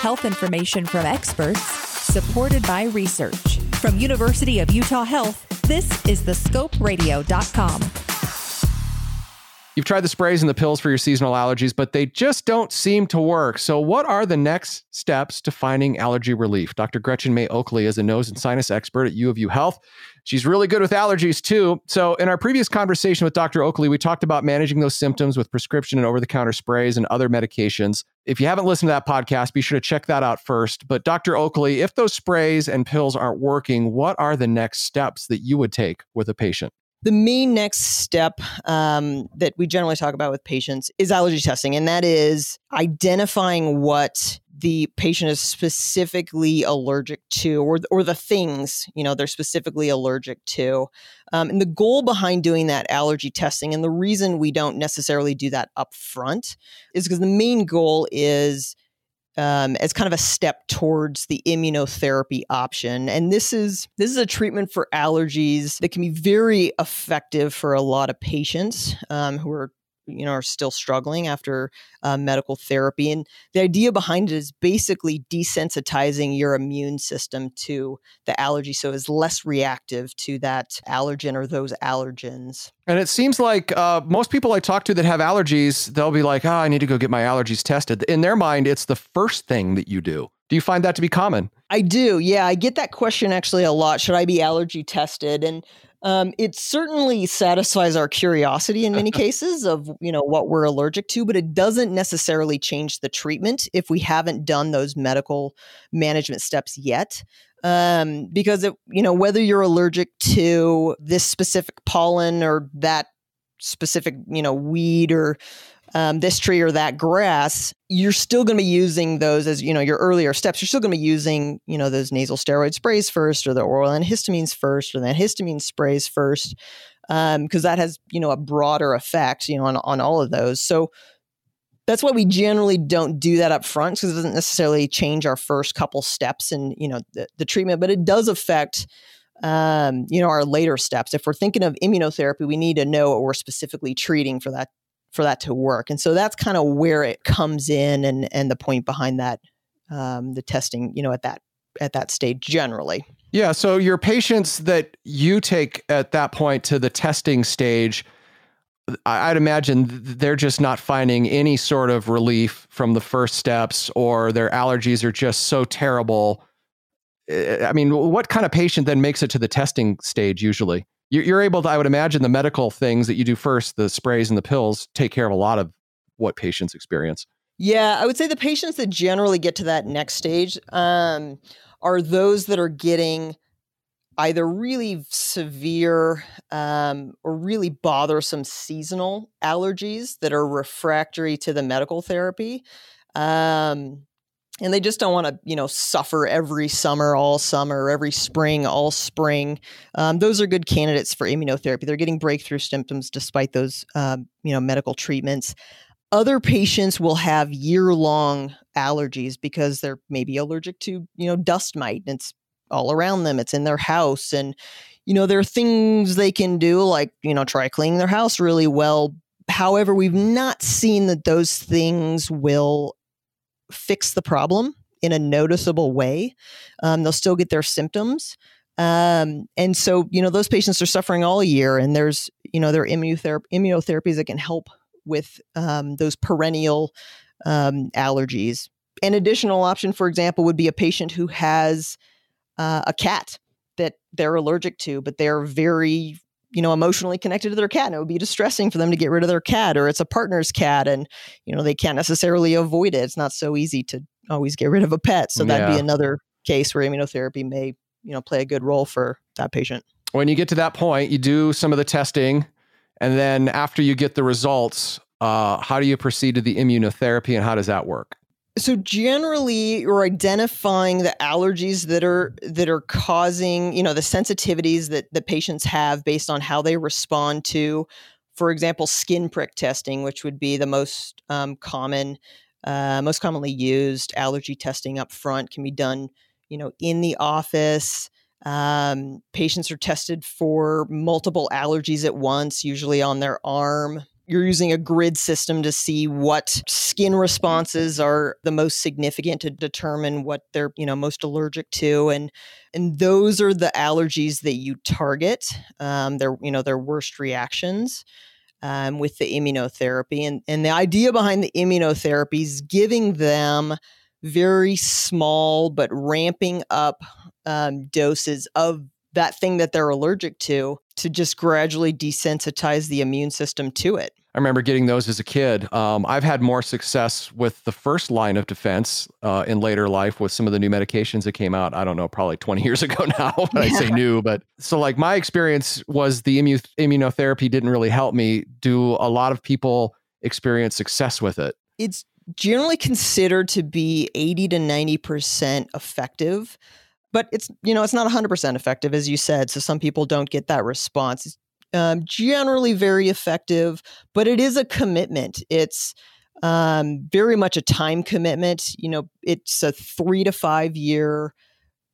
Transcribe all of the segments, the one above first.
Health information from experts, supported by research. From University of Utah Health, this is thescoperadio.com. You've tried the sprays and the pills for your seasonal allergies, but they just don't seem to work. So, what are the next steps to finding allergy relief? Dr. Gretchen May Oakley is a nose and sinus expert at U of U Health. She's really good with allergies too. So, in our previous conversation with Dr. Oakley, we talked about managing those symptoms with prescription and over the counter sprays and other medications. If you haven't listened to that podcast, be sure to check that out first. But, Dr. Oakley, if those sprays and pills aren't working, what are the next steps that you would take with a patient? The main next step um, that we generally talk about with patients is allergy testing, and that is identifying what the patient is specifically allergic to, or or the things you know they're specifically allergic to. Um, and the goal behind doing that allergy testing, and the reason we don't necessarily do that up front, is because the main goal is um, as kind of a step towards the immunotherapy option. And this is this is a treatment for allergies that can be very effective for a lot of patients um, who are you know are still struggling after uh, medical therapy and the idea behind it is basically desensitizing your immune system to the allergy so it's less reactive to that allergen or those allergens. And it seems like uh, most people i talk to that have allergies they'll be like oh i need to go get my allergies tested. In their mind it's the first thing that you do. Do you find that to be common? I do yeah i get that question actually a lot should i be allergy tested? And um, it certainly satisfies our curiosity in many cases of you know what we're allergic to, but it doesn't necessarily change the treatment if we haven't done those medical management steps yet. Um, because it, you know whether you're allergic to this specific pollen or that specific you know weed or um, this tree or that grass, you're still going to be using those as you know your earlier steps. You're still going to be using you know those nasal steroid sprays first, or the oral antihistamines first, or the antihistamine sprays first, because um, that has you know a broader effect you know on on all of those. So that's why we generally don't do that up front because it doesn't necessarily change our first couple steps in you know the, the treatment, but it does affect um, you know our later steps. If we're thinking of immunotherapy, we need to know what we're specifically treating for that for that to work. And so that's kind of where it comes in and and the point behind that um, the testing, you know, at that at that stage generally. Yeah. So your patients that you take at that point to the testing stage, I'd imagine they're just not finding any sort of relief from the first steps, or their allergies are just so terrible. I mean, what kind of patient then makes it to the testing stage usually? You're able to, I would imagine, the medical things that you do first, the sprays and the pills, take care of a lot of what patients experience. Yeah, I would say the patients that generally get to that next stage um, are those that are getting either really severe um, or really bothersome seasonal allergies that are refractory to the medical therapy. Um, and they just don't want to you know suffer every summer all summer every spring all spring. Um, those are good candidates for immunotherapy. They're getting breakthrough symptoms despite those um, you know medical treatments. Other patients will have year-long allergies because they're maybe allergic to you know dust mite and it's all around them it's in their house and you know there are things they can do like you know try cleaning their house really well. However we've not seen that those things will fix the problem in a noticeable way. Um, they'll still get their symptoms. Um, and so, you know, those patients are suffering all year, and there's, you know, there are immunotherapies that can help with um, those perennial um, allergies. An additional option, for example, would be a patient who has uh, a cat that they're allergic to, but they're very you know emotionally connected to their cat and it would be distressing for them to get rid of their cat or it's a partner's cat and you know they can't necessarily avoid it. It's not so easy to always get rid of a pet. So that'd yeah. be another case where immunotherapy may you know play a good role for that patient. When you get to that point you do some of the testing and then after you get the results uh, how do you proceed to the immunotherapy and how does that work so generally you're identifying the allergies that are that are causing you know the sensitivities that the patients have based on how they respond to for example skin prick testing which would be the most um, common uh, most commonly used allergy testing up front can be done you know in the office. Um, patients are tested for multiple allergies at once usually on their arm you're using a grid system to see what skin responses are the most significant to determine what they're you know most allergic to and and those are the allergies that you target um, their you know their worst reactions um, with the immunotherapy and and the idea behind the immunotherapy is giving them very small but ramping up um, doses of that thing that they're allergic to to just gradually desensitize the immune system to it. I remember getting those as a kid. Um, I've had more success with the first line of defense uh, in later life with some of the new medications that came out. I don't know, probably 20 years ago now. But I say new, but so like my experience was the immu- immunotherapy didn't really help me. Do a lot of people experience success with it? It's generally considered to be 80 to 90% effective but it's you know it's not 100% effective as you said so some people don't get that response it's um, generally very effective but it is a commitment it's um, very much a time commitment you know it's a three to five year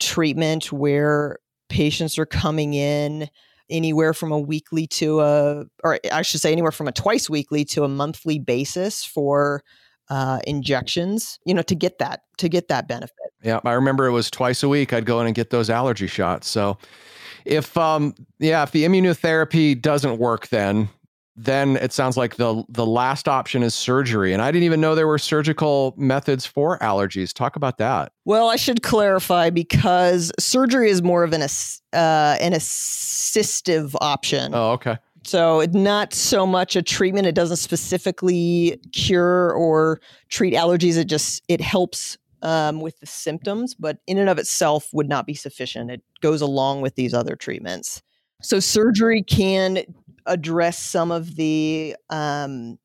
treatment where patients are coming in anywhere from a weekly to a or i should say anywhere from a twice weekly to a monthly basis for uh, injections, you know, to get that to get that benefit. Yeah, I remember it was twice a week. I'd go in and get those allergy shots. So, if um, yeah, if the immunotherapy doesn't work, then then it sounds like the the last option is surgery. And I didn't even know there were surgical methods for allergies. Talk about that. Well, I should clarify because surgery is more of an uh, an assistive option. Oh, okay. So, it's not so much a treatment. It doesn't specifically cure or treat allergies. It just it helps um, with the symptoms, but in and of itself would not be sufficient. It goes along with these other treatments. So, surgery can address some of the um,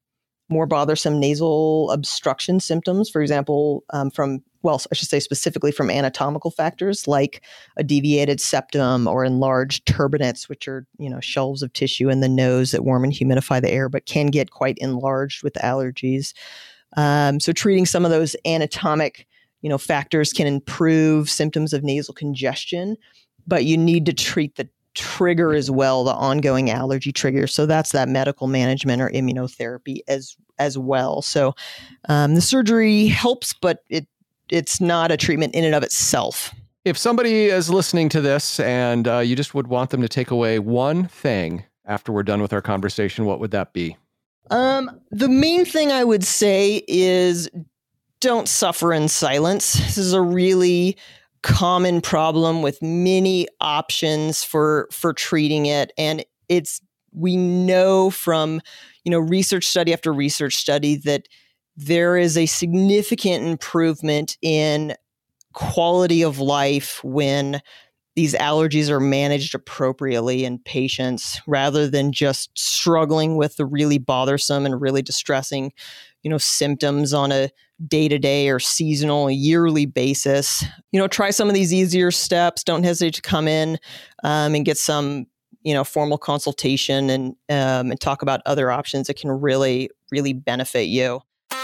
more bothersome nasal obstruction symptoms. For example, um, from well, I should say specifically from anatomical factors like a deviated septum or enlarged turbinates, which are you know shelves of tissue in the nose that warm and humidify the air, but can get quite enlarged with allergies. Um, so treating some of those anatomic you know factors can improve symptoms of nasal congestion, but you need to treat the trigger as well, the ongoing allergy trigger. So that's that medical management or immunotherapy as as well. So um, the surgery helps, but it it's not a treatment in and of itself. If somebody is listening to this and uh, you just would want them to take away one thing after we're done with our conversation, what would that be? Um, the main thing I would say is don't suffer in silence. This is a really common problem with many options for for treating it and it's we know from you know research study after research study that there is a significant improvement in quality of life when these allergies are managed appropriately in patients rather than just struggling with the really bothersome and really distressing you know symptoms on a day-to-day or seasonal yearly basis. You know try some of these easier steps. Don't hesitate to come in um, and get some you know formal consultation and um, and talk about other options that can really really benefit you